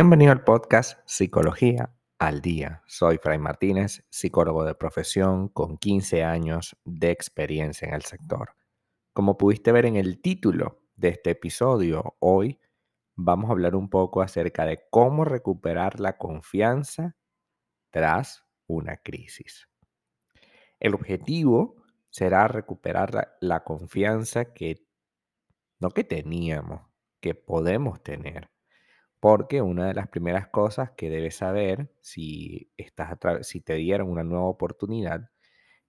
Bienvenido al podcast Psicología al Día. Soy Fray Martínez, psicólogo de profesión con 15 años de experiencia en el sector. Como pudiste ver en el título de este episodio, hoy vamos a hablar un poco acerca de cómo recuperar la confianza tras una crisis. El objetivo será recuperar la, la confianza que no que teníamos, que podemos tener porque una de las primeras cosas que debes saber si, estás si te dieron una nueva oportunidad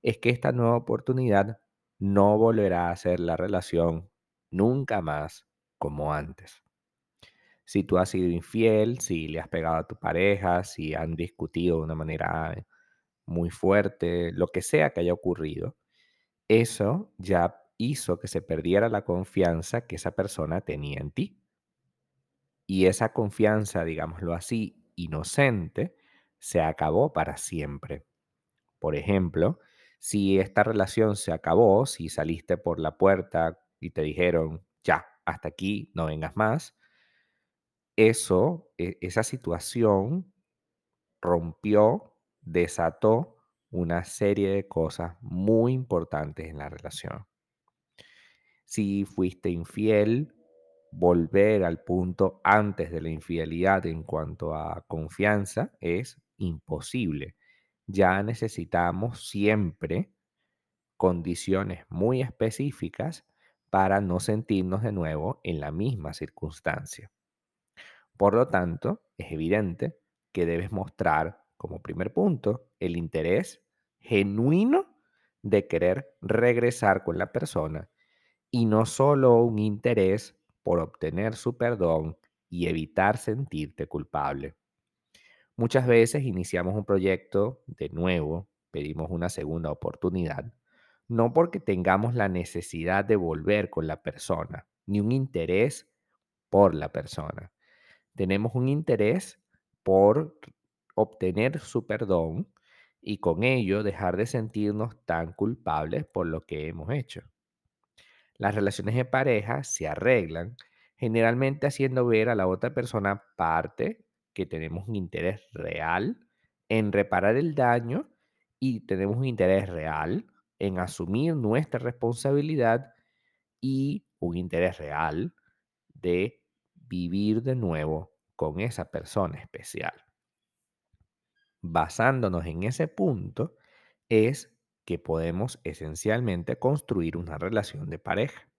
es que esta nueva oportunidad no volverá a ser la relación nunca más como antes. Si tú has sido infiel, si le has pegado a tu pareja, si han discutido de una manera muy fuerte, lo que sea que haya ocurrido, eso ya hizo que se perdiera la confianza que esa persona tenía en ti. Y esa confianza, digámoslo así, inocente, se acabó para siempre. Por ejemplo, si esta relación se acabó, si saliste por la puerta y te dijeron, ya, hasta aquí, no vengas más, eso, e, esa situación rompió, desató una serie de cosas muy importantes en la relación. Si fuiste infiel, volver al punto antes de la infidelidad en cuanto a confianza es imposible. Ya necesitamos siempre condiciones muy específicas para no sentirnos de nuevo en la misma circunstancia. Por lo tanto, es evidente que debes mostrar como primer punto el interés genuino de querer regresar con la persona y no solo un interés por obtener su perdón y evitar sentirte culpable. Muchas veces iniciamos un proyecto de nuevo, pedimos una segunda oportunidad, no porque tengamos la necesidad de volver con la persona, ni un interés por la persona. Tenemos un interés por obtener su perdón y con ello dejar de sentirnos tan culpables por lo que hemos hecho. Las relaciones de pareja se arreglan generalmente haciendo ver a la otra persona parte que tenemos un interés real en reparar el daño y tenemos un interés real en asumir nuestra responsabilidad y un interés real de vivir de nuevo con esa persona especial. Basándonos en ese punto es que podemos esencialmente construir una relación de pareja.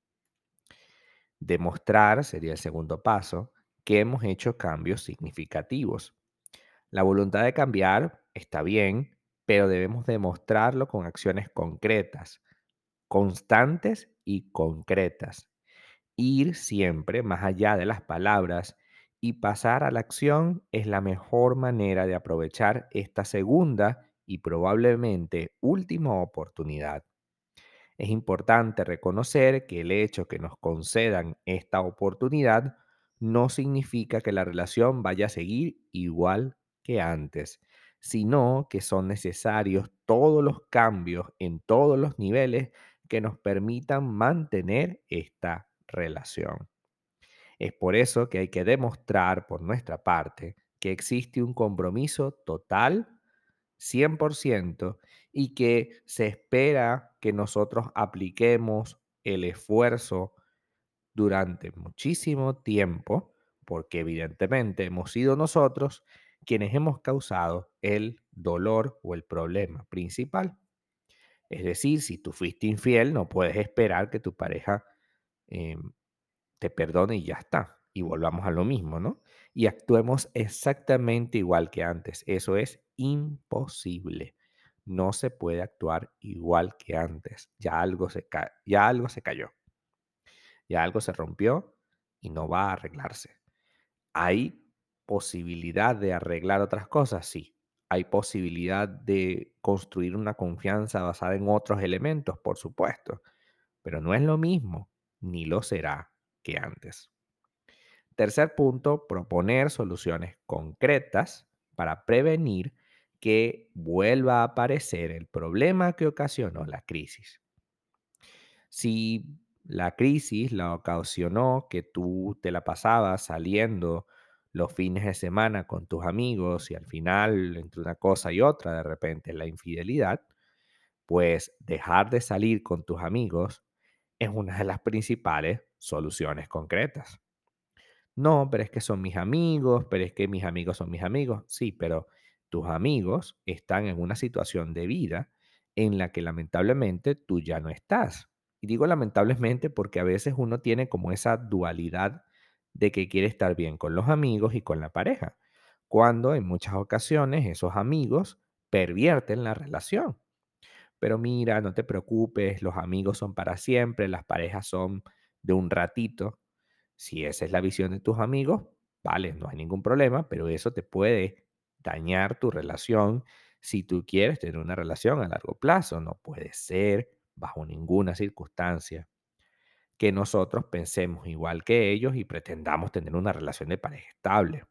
Demostrar sería el segundo paso que hemos hecho cambios significativos. La voluntad de cambiar está bien, pero debemos demostrarlo con acciones concretas, constantes y concretas. Ir siempre más allá de las palabras y pasar a la acción es la mejor manera de aprovechar esta segunda y probablemente última oportunidad. Es importante reconocer que el hecho que nos concedan esta oportunidad no significa que la relación vaya a seguir igual que antes, sino que son necesarios todos los cambios en todos los niveles que nos permitan mantener esta relación. Es por eso que hay que demostrar por nuestra parte que existe un compromiso total 100% y que se espera que nosotros apliquemos el esfuerzo durante muchísimo tiempo, porque evidentemente hemos sido nosotros quienes hemos causado el dolor o el problema principal. Es decir, si tú fuiste infiel, no puedes esperar que tu pareja em, te perdone y ya está. Y volvamos a lo mismo, ¿no? Y actuemos exactamente igual que antes. Eso es imposible. No se puede actuar igual que antes. Ya algo se, ya algo se cayó. Ya algo se rompió y no va a arreglarse. ¿Hay posibilidad de arreglar otras cosas? Sí. ¿Hay posibilidad de construir una confianza basada en otros elementos? Por supuesto. Pero no es lo mismo, ni lo será que antes. Tercer punto, proponer soluciones concretas para prevenir que vuelva a aparecer el problema que ocasionó la crisis. Si la crisis la ocasionó que tú te la pasabas saliendo los fines de semana con tus amigos y al final, entre una cosa y otra, de repente la infidelidad, pues dejar de salir con tus amigos es una de las principales soluciones concretas. No, pero es que son mis amigos, pero es que mis amigos son mis amigos. Sí, pero tus amigos están en una situación de vida en la que lamentablemente tú ya no estás. Y digo lamentablemente porque a veces uno tiene como esa dualidad de que quiere estar bien con los amigos y con la pareja, cuando en muchas ocasiones esos amigos pervierten la relación. Pero mira, no te preocupes, los amigos son para siempre, las parejas son de un ratito. Si esa es la visión de tus amigos, vale, no hay ningún problema, pero eso te puede dañar tu relación si tú quieres tener una relación a largo plazo. No puede ser, bajo ninguna circunstancia, que nosotros pensemos igual que ellos y pretendamos tener una relación de pareja estable.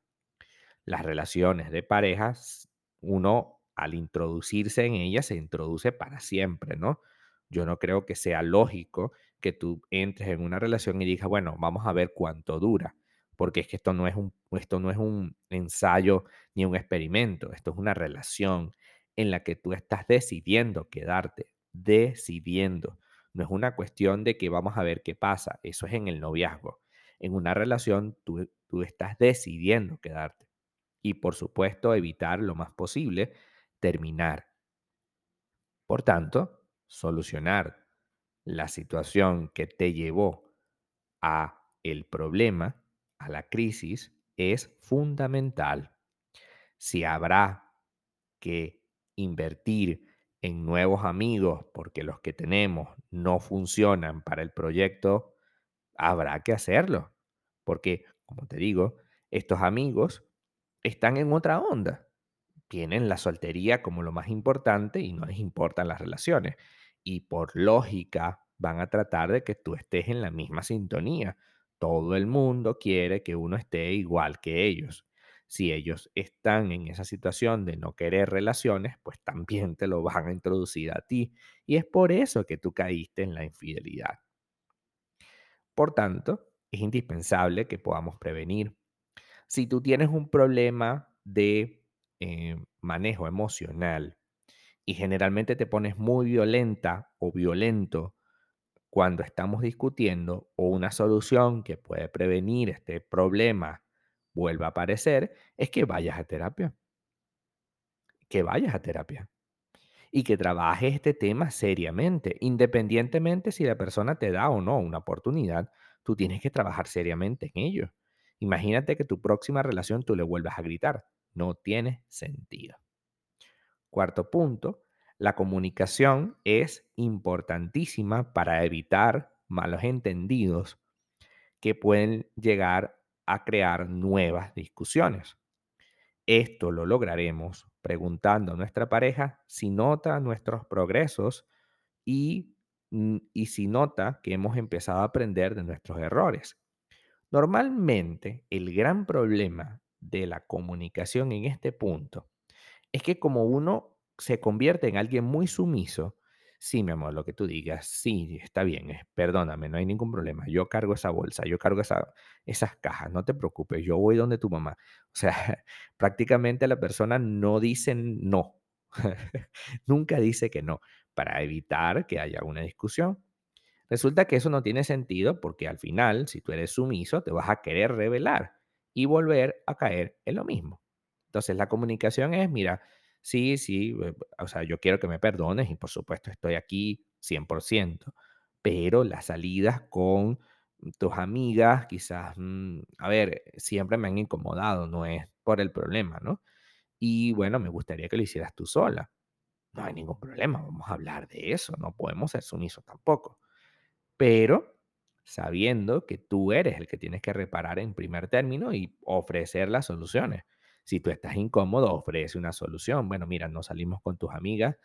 Las relaciones de parejas, uno al introducirse en ellas se introduce para siempre, ¿no? Yo no creo que sea lógico que tú entres en una relación y digas, bueno, vamos a ver cuánto dura, porque es que esto no es un, esto no es un ensayo ni un experimento, esto es una relación en la que tú estás decidiendo quedarte, decidiendo. No es una cuestión de que vamos a ver qué pasa, eso es en el noviazgo. En una relación tú, tú estás decidiendo quedarte y por supuesto evitar lo más posible terminar. Por tanto, solucionar la situación que te llevó a el problema, a la crisis, es fundamental. Si habrá que invertir en nuevos amigos porque los que tenemos no funcionan para el proyecto, habrá que hacerlo. Porque, como te digo, estos amigos están en otra onda. Tienen la soltería como lo más importante y no les importan las relaciones. Y por lógica van a tratar de que tú estés en la misma sintonía. Todo el mundo quiere que uno esté igual que ellos. Si ellos están en esa situación de no querer relaciones, pues también te lo van a introducir a ti. Y es por eso que tú caíste en la infidelidad. Por tanto, es indispensable que podamos prevenir. Si tú tienes un problema de eh, manejo emocional y generalmente te pones muy violenta o violento cuando estamos discutiendo o una solución que puede prevenir este problema vuelva a aparecer, es que vayas a terapia. Que vayas a terapia. Y que trabajes este tema seriamente, independientemente si la persona te da o no una oportunidad, tú tienes que trabajar seriamente en ello. Imagínate que tu próxima relación tú le vuelvas a gritar. No tiene sentido. Cuarto punto, la comunicación es importantísima para evitar malos entendidos que pueden llegar a crear nuevas discusiones. Esto lo lograremos preguntando a nuestra pareja si nota nuestros progresos y, mm, y si nota que hemos empezado a aprender de nuestros errores. Normalmente, el gran problema de la comunicación en este punto es que como uno se convierte en alguien muy sumiso, sí, mi amor, lo que tú digas, sí, está bien, perdóname, no hay ningún problema, yo cargo esa bolsa, yo cargo esa, esas cajas, no te preocupes, yo voy donde tu mamá. O sea, prácticamente la persona no dice no, nunca dice que no, para evitar que haya una discusión. Resulta que eso no tiene sentido porque al final, si tú eres sumiso, te vas a querer revelar y volver a caer en lo mismo. Entonces, la comunicación es, mira, sí, sí, eh, o sea, yo quiero que me perdones y por supuesto estoy aquí 100%, pero las salidas con tus amigas quizás, mm, a ver, siempre me han incomodado, no es por el problema, ¿no? Y bueno, me gustaría que lo hicieras tú sola. No hay ningún problema, vamos a hablar de eso, no podemos ser sumisos tampoco pero sabiendo que tú eres el que tienes que reparar en primer término y ofrecer las soluciones. Si tú estás incómodo, ofrece una solución. Bueno, mira, no salimos con tus amigas,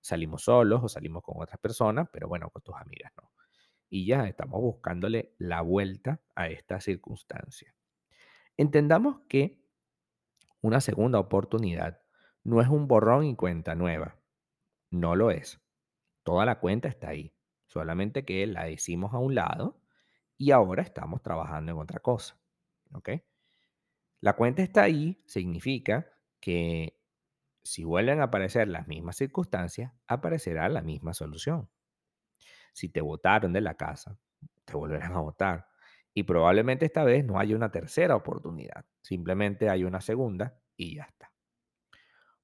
salimos solos o salimos con otras personas, pero bueno, con tus amigas no. Y ya estamos buscándole la vuelta a esta circunstancia. Entendamos que una segunda oportunidad no es un borrón y cuenta nueva. No lo es. Toda la cuenta está ahí solamente que la hicimos a un lado y ahora estamos trabajando en otra cosa. ¿Ok? La cuenta está ahí significa que si vuelven a aparecer las mismas circunstancias, aparecerá la misma solución. Si te votaron de la casa, te volverán a votar. Y probablemente esta vez no haya una tercera oportunidad, simplemente hay una segunda y ya está.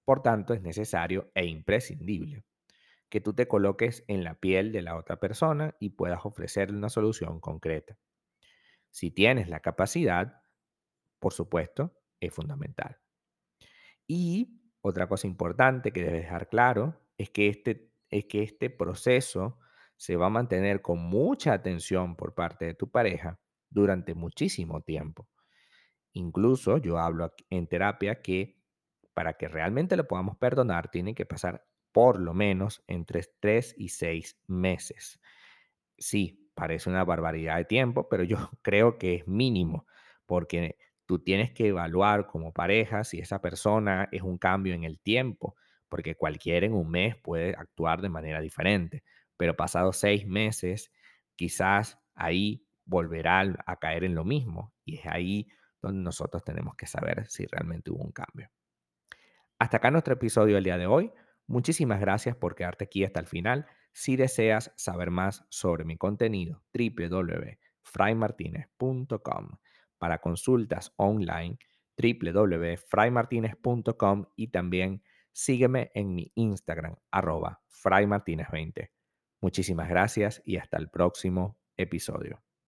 Por tanto, es necesario e imprescindible que tú te coloques en la piel de la otra persona y puedas ofrecerle una solución concreta. Si tienes la capacidad, por supuesto, es fundamental. Y otra cosa importante que debes dejar claro es que este, es que este proceso se va a mantener con mucha atención por parte de tu pareja durante muchísimo tiempo. Incluso yo hablo en terapia que para que realmente lo podamos perdonar, tiene que pasar por lo menos entre 3 y 6 meses. Sí, parece una barbaridad de tiempo, pero yo creo que es mínimo, porque tú tienes que evaluar como pareja si esa persona es un cambio en el tiempo, porque cualquiera en un mes puede actuar de manera diferente, pero pasados seis meses, quizás ahí volverá a caer en lo mismo y es ahí donde nosotros tenemos que saber si realmente hubo un cambio. Hasta acá nuestro episodio del día de hoy. Muchísimas gracias por quedarte aquí hasta el final. Si deseas saber más sobre mi contenido, www.fraymartinez.com. Para consultas online, www.fraymartinez.com y también sígueme en mi Instagram, arroba fraymartinez20. Muchísimas gracias y hasta el próximo episodio.